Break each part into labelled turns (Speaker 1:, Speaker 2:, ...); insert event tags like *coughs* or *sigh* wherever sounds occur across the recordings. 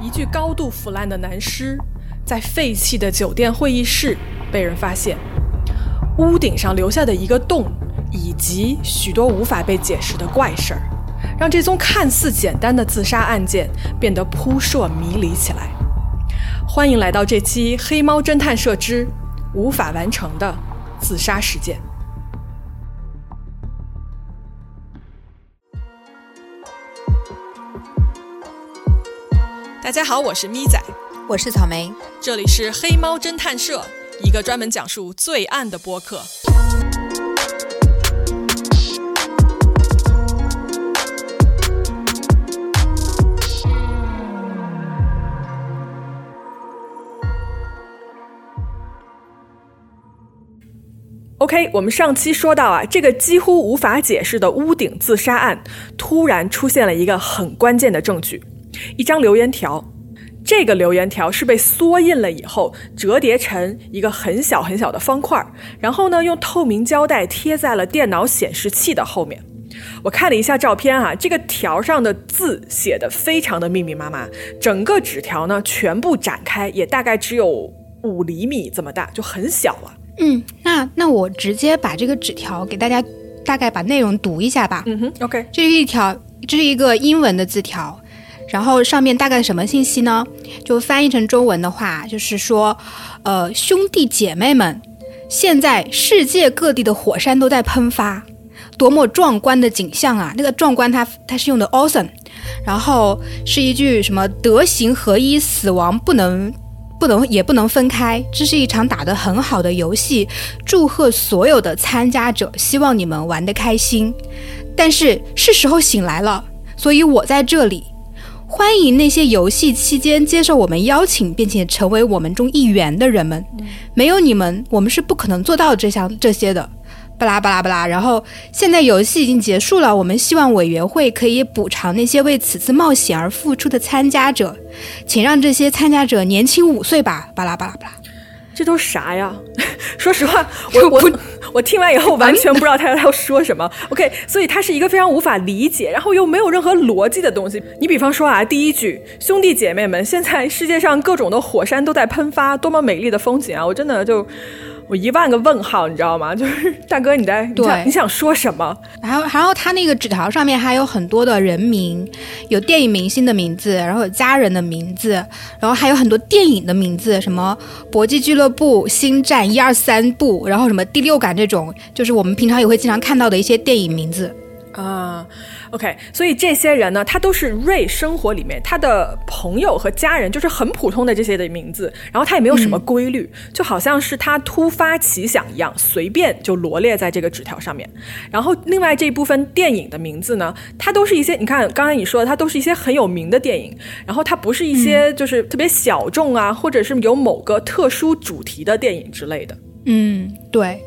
Speaker 1: 一具高度腐烂的男尸，在废弃的酒店会议室被人发现。屋顶上留下的一个洞，以及许多无法被解释的怪事儿，让这宗看似简单的自杀案件变得扑朔迷离起来。欢迎来到这期《黑猫侦探社之无法完成的自杀事件》。大家好，我是咪仔，
Speaker 2: 我是草莓，
Speaker 1: 这里是黑猫侦探社，一个专门讲述罪案的播客。OK，我们上期说到啊，这个几乎无法解释的屋顶自杀案，突然出现了一个很关键的证据。一张留言条，这个留言条是被缩印了以后折叠成一个很小很小的方块，然后呢用透明胶带贴在了电脑显示器的后面。我看了一下照片啊，这个条上的字写的非常的密密麻麻，整个纸条呢全部展开也大概只有五厘米这么大，就很小了。
Speaker 2: 嗯，那那我直接把这个纸条给大家大概把内容读一下吧。
Speaker 1: 嗯哼，OK，
Speaker 2: 这是一条，这是一个英文的字条。然后上面大概什么信息呢？就翻译成中文的话，就是说，呃，兄弟姐妹们，现在世界各地的火山都在喷发，多么壮观的景象啊！那个壮观，它它是用的 awesome，然后是一句什么德行合一，死亡不能不能也不能分开，这是一场打得很好的游戏，祝贺所有的参加者，希望你们玩得开心。但是是时候醒来了，所以我在这里。欢迎那些游戏期间接受我们邀请并且成为我们中一员的人们，没有你们，我们是不可能做到这项这些的。巴拉巴拉巴拉。然后现在游戏已经结束了，我们希望委员会可以补偿那些为此次冒险而付出的参加者，请让这些参加者年轻五岁吧。巴拉巴拉巴拉。
Speaker 1: 这都啥呀？*laughs* 说实话，我我我听完以后完全不知道他要说什么。*laughs* OK，所以它是一个非常无法理解，然后又没有任何逻辑的东西。你比方说啊，第一句“兄弟姐妹们，现在世界上各种的火山都在喷发，多么美丽的风景啊！”我真的就。我一万个问号，你知道吗？就是 *laughs* 大哥，你在
Speaker 2: 对，
Speaker 1: 你想说什么？
Speaker 2: 然后，然后他那个纸条上面还有很多的人名，有电影明星的名字，然后有家人的名字，然后还有很多电影的名字，什么《搏击俱乐部》《星战》一二三部，然后什么《第六感》这种，就是我们平常也会经常看到的一些电影名字
Speaker 1: 啊。OK，所以这些人呢，他都是瑞生活里面他的朋友和家人，就是很普通的这些的名字，然后他也没有什么规律，就好像是他突发奇想一样，随便就罗列在这个纸条上面。然后另外这一部分电影的名字呢，它都是一些你看刚才你说的，它都是一些很有名的电影，然后它不是一些就是特别小众啊，或者是有某个特殊主题的电影之类的。
Speaker 2: 嗯，对。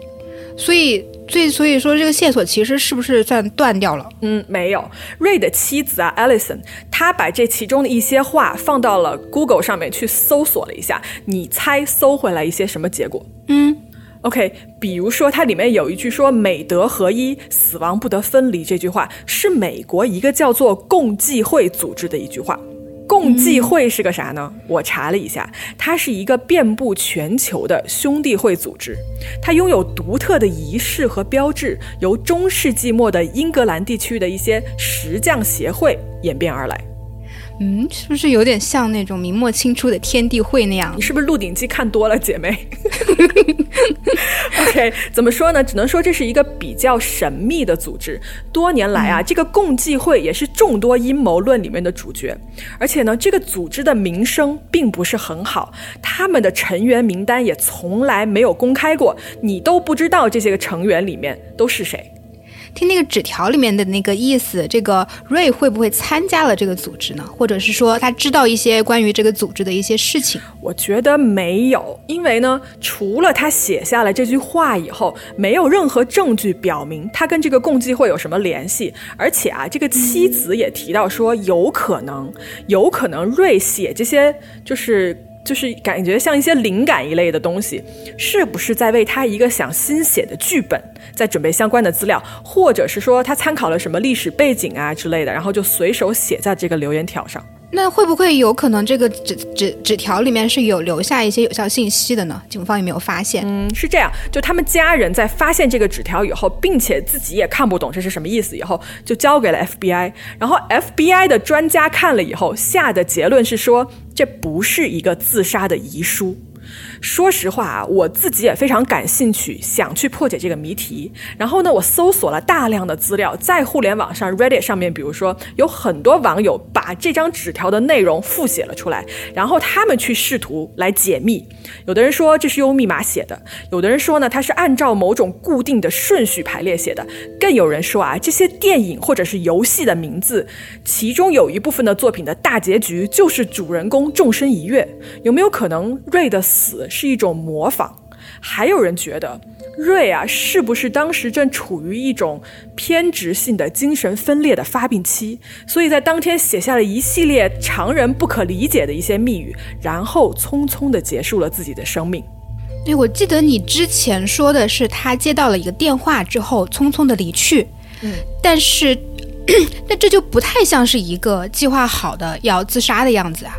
Speaker 2: 所以，所以，所以说，这个线索其实是不是算断掉了？
Speaker 1: 嗯，没有。瑞的妻子啊，Alison，她把这其中的一些话放到了 Google 上面去搜索了一下，你猜搜回来一些什么结果？
Speaker 2: 嗯
Speaker 1: ，OK，比如说它里面有一句说“美德合一，死亡不得分离”这句话，是美国一个叫做共济会组织的一句话。共济会是个啥呢？我查了一下，它是一个遍布全球的兄弟会组织，它拥有独特的仪式和标志，由中世纪末的英格兰地区的一些石匠协会演变而来。
Speaker 2: 嗯，是不是有点像那种明末清初的天地会那样？
Speaker 1: 你是不是《鹿鼎记》看多了，姐妹 *laughs*？OK，怎么说呢？只能说这是一个比较神秘的组织。多年来啊，这个共济会也是众多阴谋论里面的主角。而且呢，这个组织的名声并不是很好，他们的成员名单也从来没有公开过，你都不知道这些个成员里面都是谁。
Speaker 2: 听那个纸条里面的那个意思，这个瑞会不会参加了这个组织呢？或者是说他知道一些关于这个组织的一些事情？
Speaker 1: 我觉得没有，因为呢，除了他写下了这句话以后，没有任何证据表明他跟这个共济会有什么联系。而且啊，这个妻子也提到说，有可能，有可能瑞写这些就是。就是感觉像一些灵感一类的东西，是不是在为他一个想新写的剧本在准备相关的资料，或者是说他参考了什么历史背景啊之类的，然后就随手写在这个留言条上？
Speaker 2: 那会不会有可能这个纸纸纸条里面是有留下一些有效信息的呢？警方有没有发现？
Speaker 1: 嗯，是这样，就他们家人在发现这个纸条以后，并且自己也看不懂这是什么意思以后，就交给了 FBI。然后 FBI 的专家看了以后，下的结论是说，这不是一个自杀的遗书。说实话啊，我自己也非常感兴趣，想去破解这个谜题。然后呢，我搜索了大量的资料，在互联网上 Reddit 上面，比如说有很多网友把这张纸条的内容复写了出来，然后他们去试图来解密。有的人说这是用密码写的，有的人说呢，它是按照某种固定的顺序排列写的，更有人说啊，这些电影或者是游戏的名字，其中有一部分的作品的大结局就是主人公纵身一跃。有没有可能瑞的死？是一种模仿，还有人觉得瑞啊，是不是当时正处于一种偏执性的精神分裂的发病期，所以在当天写下了一系列常人不可理解的一些密语，然后匆匆的结束了自己的生命。
Speaker 2: 哎，我记得你之前说的是他接到了一个电话之后匆匆的离去，
Speaker 1: 嗯，
Speaker 2: 但是 *coughs* 那这就不太像是一个计划好的要自杀的样子啊。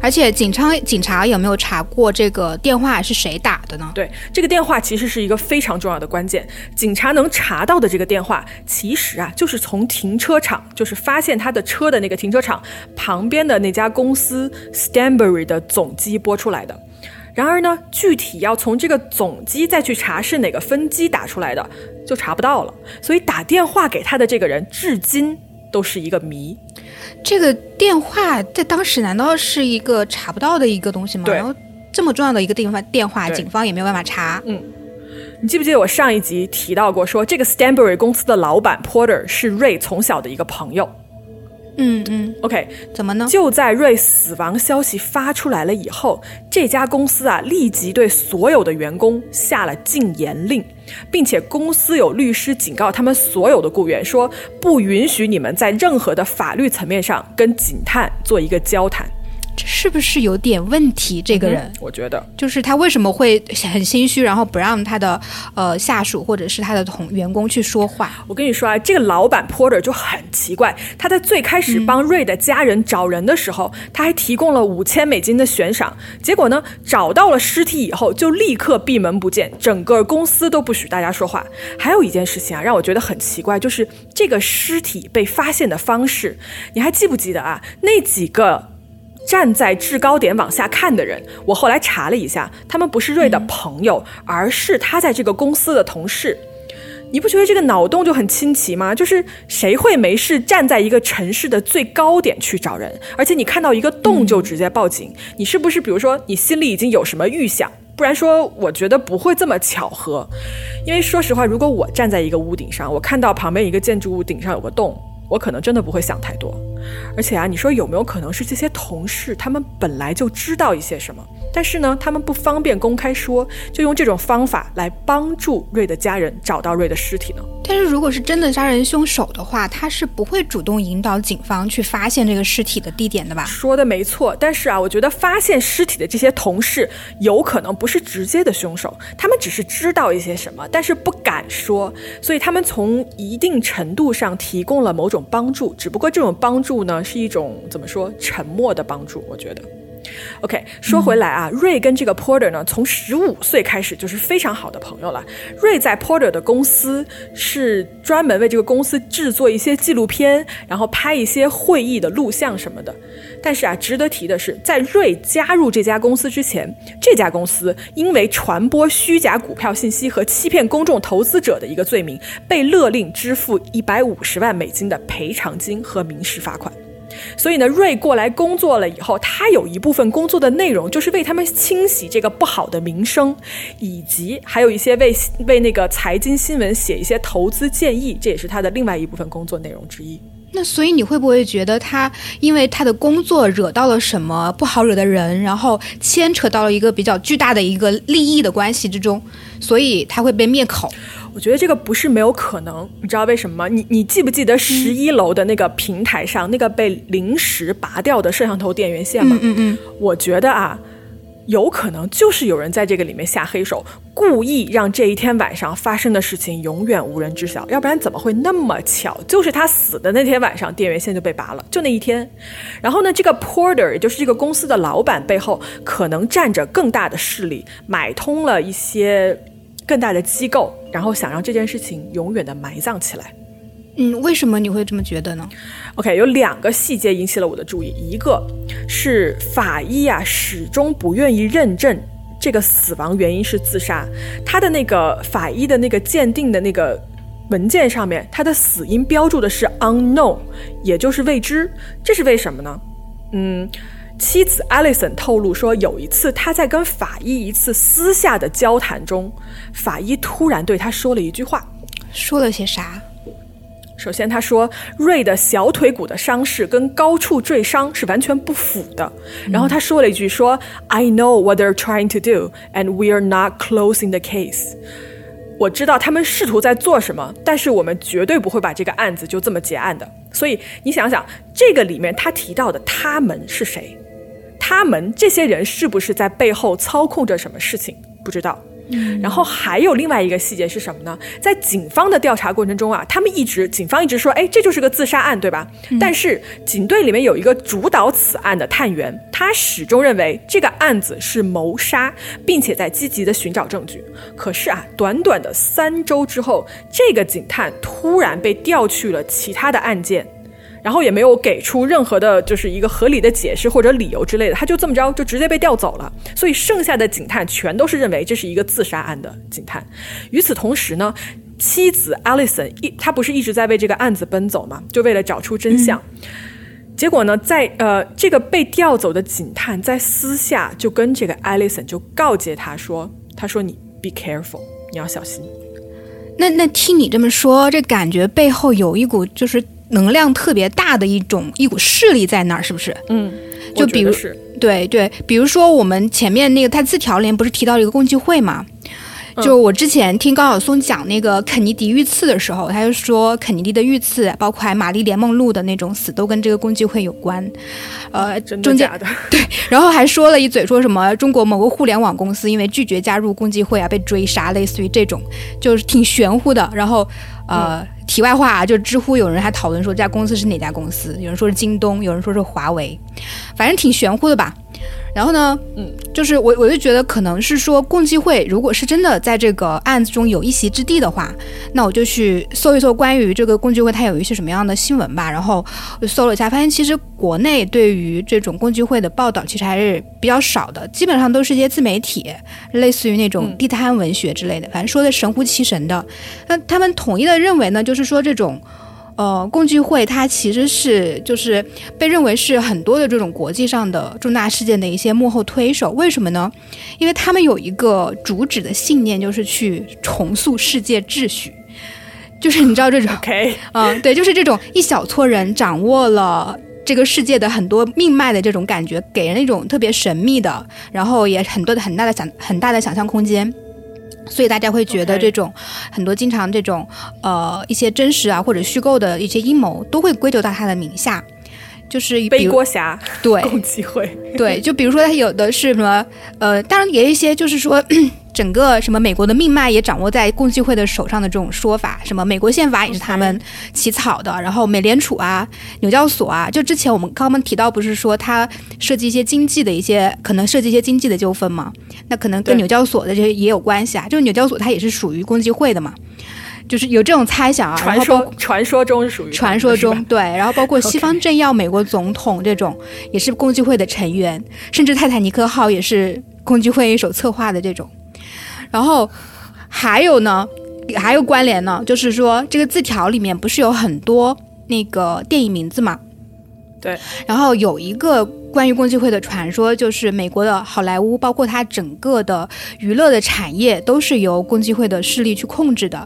Speaker 2: 而且警察警察有没有查过这个电话是谁打的呢？
Speaker 1: 对，这个电话其实是一个非常重要的关键。警察能查到的这个电话，其实啊就是从停车场，就是发现他的车的那个停车场旁边的那家公司 Stanbury 的总机拨出来的。然而呢，具体要从这个总机再去查是哪个分机打出来的，就查不到了。所以打电话给他的这个人，至今都是一个谜。
Speaker 2: 这个电话在当时难道是一个查不到的一个东西吗？
Speaker 1: 对。
Speaker 2: 然后这么重要的一个地方电话，警方也没有办法查。
Speaker 1: 嗯。你记不记得我上一集提到过，说这个 Stanbury 公司的老板 Porter 是瑞从小的一个朋友。
Speaker 2: 嗯嗯
Speaker 1: ，OK，
Speaker 2: 怎么呢？
Speaker 1: 就在瑞死亡消息发出来了以后，这家公司啊立即对所有的员工下了禁言令，并且公司有律师警告他们所有的雇员说，不允许你们在任何的法律层面上跟警探做一个交谈。
Speaker 2: 这是不是有点问题？这个人，
Speaker 1: 我觉得
Speaker 2: 就是他为什么会很心虚，然后不让他的呃下属或者是他的同员工去说话？
Speaker 1: 我跟你说啊，这个老板 Porter 就很奇怪，他在最开始帮瑞的家人找人的时候，他还提供了五千美金的悬赏，结果呢，找到了尸体以后就立刻闭门不见，整个公司都不许大家说话。还有一件事情啊，让我觉得很奇怪，就是这个尸体被发现的方式，你还记不记得啊？那几个。站在制高点往下看的人，我后来查了一下，他们不是瑞的朋友，而是他在这个公司的同事。你不觉得这个脑洞就很清奇吗？就是谁会没事站在一个城市的最高点去找人，而且你看到一个洞就直接报警？你是不是比如说你心里已经有什么预想？不然说，我觉得不会这么巧合。因为说实话，如果我站在一个屋顶上，我看到旁边一个建筑物顶上有个洞。我可能真的不会想太多，而且啊，你说有没有可能是这些同事他们本来就知道一些什么，但是呢，他们不方便公开说，就用这种方法来帮助瑞的家人找到瑞的尸体呢？
Speaker 2: 但是如果是真的杀人凶手的话，他是不会主动引导警方去发现这个尸体的地点的吧？
Speaker 1: 说的没错，但是啊，我觉得发现尸体的这些同事有可能不是直接的凶手，他们只是知道一些什么，但是不敢说，所以他们从一定程度上提供了某种帮助，只不过这种帮助呢是一种怎么说沉默的帮助，我觉得。OK，说回来啊，瑞跟这个 Porter 呢，从十五岁开始就是非常好的朋友了。瑞在 Porter 的公司是专门为这个公司制作一些纪录片，然后拍一些会议的录像什么的。但是啊，值得提的是，在瑞加入这家公司之前，这家公司因为传播虚假股票信息和欺骗公众投资者的一个罪名，被勒令支付一百五十万美金的赔偿金和民事罚款。所以呢，瑞过来工作了以后，他有一部分工作的内容就是为他们清洗这个不好的名声，以及还有一些为为那个财经新闻写一些投资建议，这也是他的另外一部分工作内容之一。
Speaker 2: 那所以你会不会觉得他因为他的工作惹到了什么不好惹的人，然后牵扯到了一个比较巨大的一个利益的关系之中，所以他会被灭口？
Speaker 1: 我觉得这个不是没有可能，你知道为什么吗？你你记不记得十一楼的那个平台上那个被临时拔掉的摄像头电源线吗？
Speaker 2: 嗯嗯。
Speaker 1: 我觉得啊，有可能就是有人在这个里面下黑手，故意让这一天晚上发生的事情永远无人知晓。要不然怎么会那么巧？就是他死的那天晚上，电源线就被拔了，就那一天。然后呢，这个 Porter 也就是这个公司的老板背后，可能站着更大的势力，买通了一些更大的机构，然后想让这件事情永远的埋葬起来。
Speaker 2: 嗯，为什么你会这么觉得呢
Speaker 1: ？OK，有两个细节引起了我的注意，一个是法医啊始终不愿意认证这个死亡原因是自杀，他的那个法医的那个鉴定的那个文件上面，他的死因标注的是 unknown，也就是未知，这是为什么呢？嗯，妻子 Alison 透露说，有一次他在跟法医一次私下的交谈中，法医突然对他说了一句话，
Speaker 2: 说了些啥？
Speaker 1: 首先，他说瑞的小腿骨的伤势跟高处坠伤是完全不符的。然后他说了一句说：“I know what they're trying to do, and we are not closing the case。”我知道他们试图在做什么，但是我们绝对不会把这个案子就这么结案的。所以你想想，这个里面他提到的他们是谁？他们这些人是不是在背后操控着什么事情？不知道。然后还有另外一个细节是什么呢？在警方的调查过程中啊，他们一直警方一直说，哎，这就是个自杀案，对吧？但是警队里面有一个主导此案的探员，他始终认为这个案子是谋杀，并且在积极的寻找证据。可是啊，短短的三周之后，这个警探突然被调去了其他的案件。然后也没有给出任何的，就是一个合理的解释或者理由之类的，他就这么着就直接被调走了。所以剩下的警探全都是认为这是一个自杀案的警探。与此同时呢，妻子 Alison 一他不是一直在为这个案子奔走吗？就为了找出真相。结果呢，在呃这个被调走的警探在私下就跟这个 Alison 就告诫他说：“他说你 be careful，你要小心。”
Speaker 2: 那那听你这么说，这感觉背后有一股就是。能量特别大的一种一股势力在那儿，是不是？
Speaker 1: 嗯，
Speaker 2: 就比如对对，比如说我们前面那个他字条里面不是提到了一个共济会嘛？就我之前听高晓松讲那个肯尼迪遇刺的时候，他就说肯尼迪的遇刺，包括玛丽莲梦露的那种死，都跟这个共济会有关。呃，中间 *laughs* 对，然后还说了一嘴，说什么中国某个互联网公司因为拒绝加入共济会啊被追杀，类似于这种，就是挺玄乎的。然后呃。题外话啊，就知乎有人还讨论说这家公司是哪家公司，有人说是京东，有人说是华为，反正挺玄乎的吧。然后呢，嗯，就是我我就觉得可能是说共济会，如果是真的在这个案子中有一席之地的话，那我就去搜一搜关于这个共济会它有一些什么样的新闻吧。然后我搜了一下，发现其实国内对于这种共济会的报道其实还是比较少的，基本上都是一些自媒体，类似于那种地摊文学之类的，反正说的神乎其神的。那他们统一的认为呢，就是说这种。呃，共济会它其实是就是被认为是很多的这种国际上的重大事件的一些幕后推手。为什么呢？因为他们有一个主旨的信念，就是去重塑世界秩序。就是你知道这种
Speaker 1: ，OK，
Speaker 2: 嗯，对，就是这种一小撮人掌握了这个世界的很多命脉的这种感觉，给人一种特别神秘的，然后也很多的很大的想很大的想象空间。所以大家会觉得这种很多经常这种呃一些真实啊或者虚构的一些阴谋都会归咎到他的名下，就是
Speaker 1: 背锅侠
Speaker 2: 对。*laughs*
Speaker 1: 共济会。
Speaker 2: 对，就比如说他有的是什么呃，当然也有一些就是说。整个什么美国的命脉也掌握在共济会的手上的这种说法，什么美国宪法也是他们起草的，然后美联储啊、纽交所啊，就之前我们刚刚提到，不是说他涉及一些经济的一些可能涉及一些经济的纠纷吗？那可能跟纽交所的这些也有关系啊。就是纽交所它也是属于共济会的嘛，就是有这种猜想啊。
Speaker 1: 传说传说中是属于
Speaker 2: 传说中对，然后包括西方政要、美国总统这种也是共济会的成员，甚至泰坦尼克号也是共济会一手策划的这种。然后还有呢，还有关联呢，就是说这个字条里面不是有很多那个电影名字嘛？
Speaker 1: 对。然
Speaker 2: 后有一个关于共济会的传说，就是美国的好莱坞，包括它整个的娱乐的产业，都是由共济会的势力去控制的。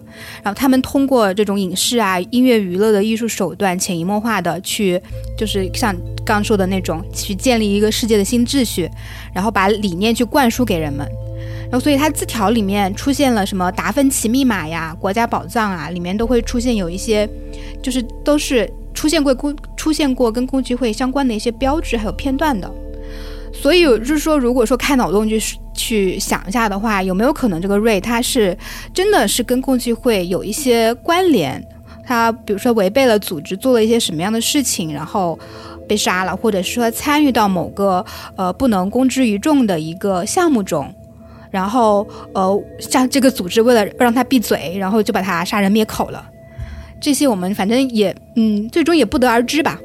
Speaker 2: 然后他们通过这种影视啊、音乐娱乐的艺术手段，潜移默化的去，就是像刚说的那种，去建立一个世界的新秩序，然后把理念去灌输给人们。然后，所以它字条里面出现了什么达芬奇密码呀、国家宝藏啊，里面都会出现有一些，就是都是出现过共出现过跟共济会相关的一些标志还有片段的。所以就是说，如果说开脑洞去去想一下的话，有没有可能这个瑞他是真的是跟共济会有一些关联？他比如说违背了组织，做了一些什么样的事情，然后被杀了，或者说参与到某个呃不能公之于众的一个项目中，然后呃像这个组织为了让他闭嘴，然后就把他杀人灭口了。这些我们反正也嗯，最终也不得而知吧。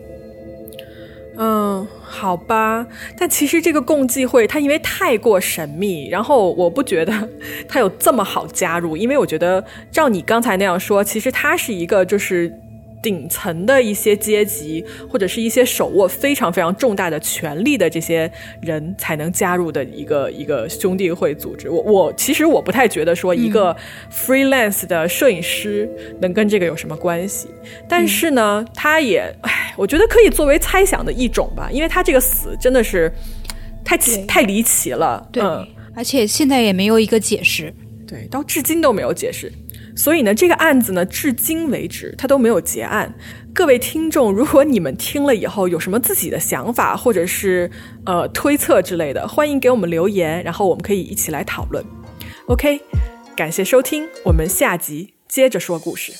Speaker 1: 嗯，好吧，但其实这个共济会它因为太过神秘，然后我不觉得它有这么好加入，因为我觉得照你刚才那样说，其实它是一个就是。顶层的一些阶级，或者是一些手握非常非常重大的权力的这些人才能加入的一个一个兄弟会组织。我我其实我不太觉得说一个 freelance 的摄影师能跟这个有什么关系。但是呢，他也，唉，我觉得可以作为猜想的一种吧，因为他这个死真的是太奇太离奇了。
Speaker 2: 对，而且现在也没有一个解释。
Speaker 1: 对，到至今都没有解释。所以呢，这个案子呢，至今为止它都没有结案。各位听众，如果你们听了以后有什么自己的想法，或者是呃推测之类的，欢迎给我们留言，然后我们可以一起来讨论。OK，感谢收听，我们下集接着说故事。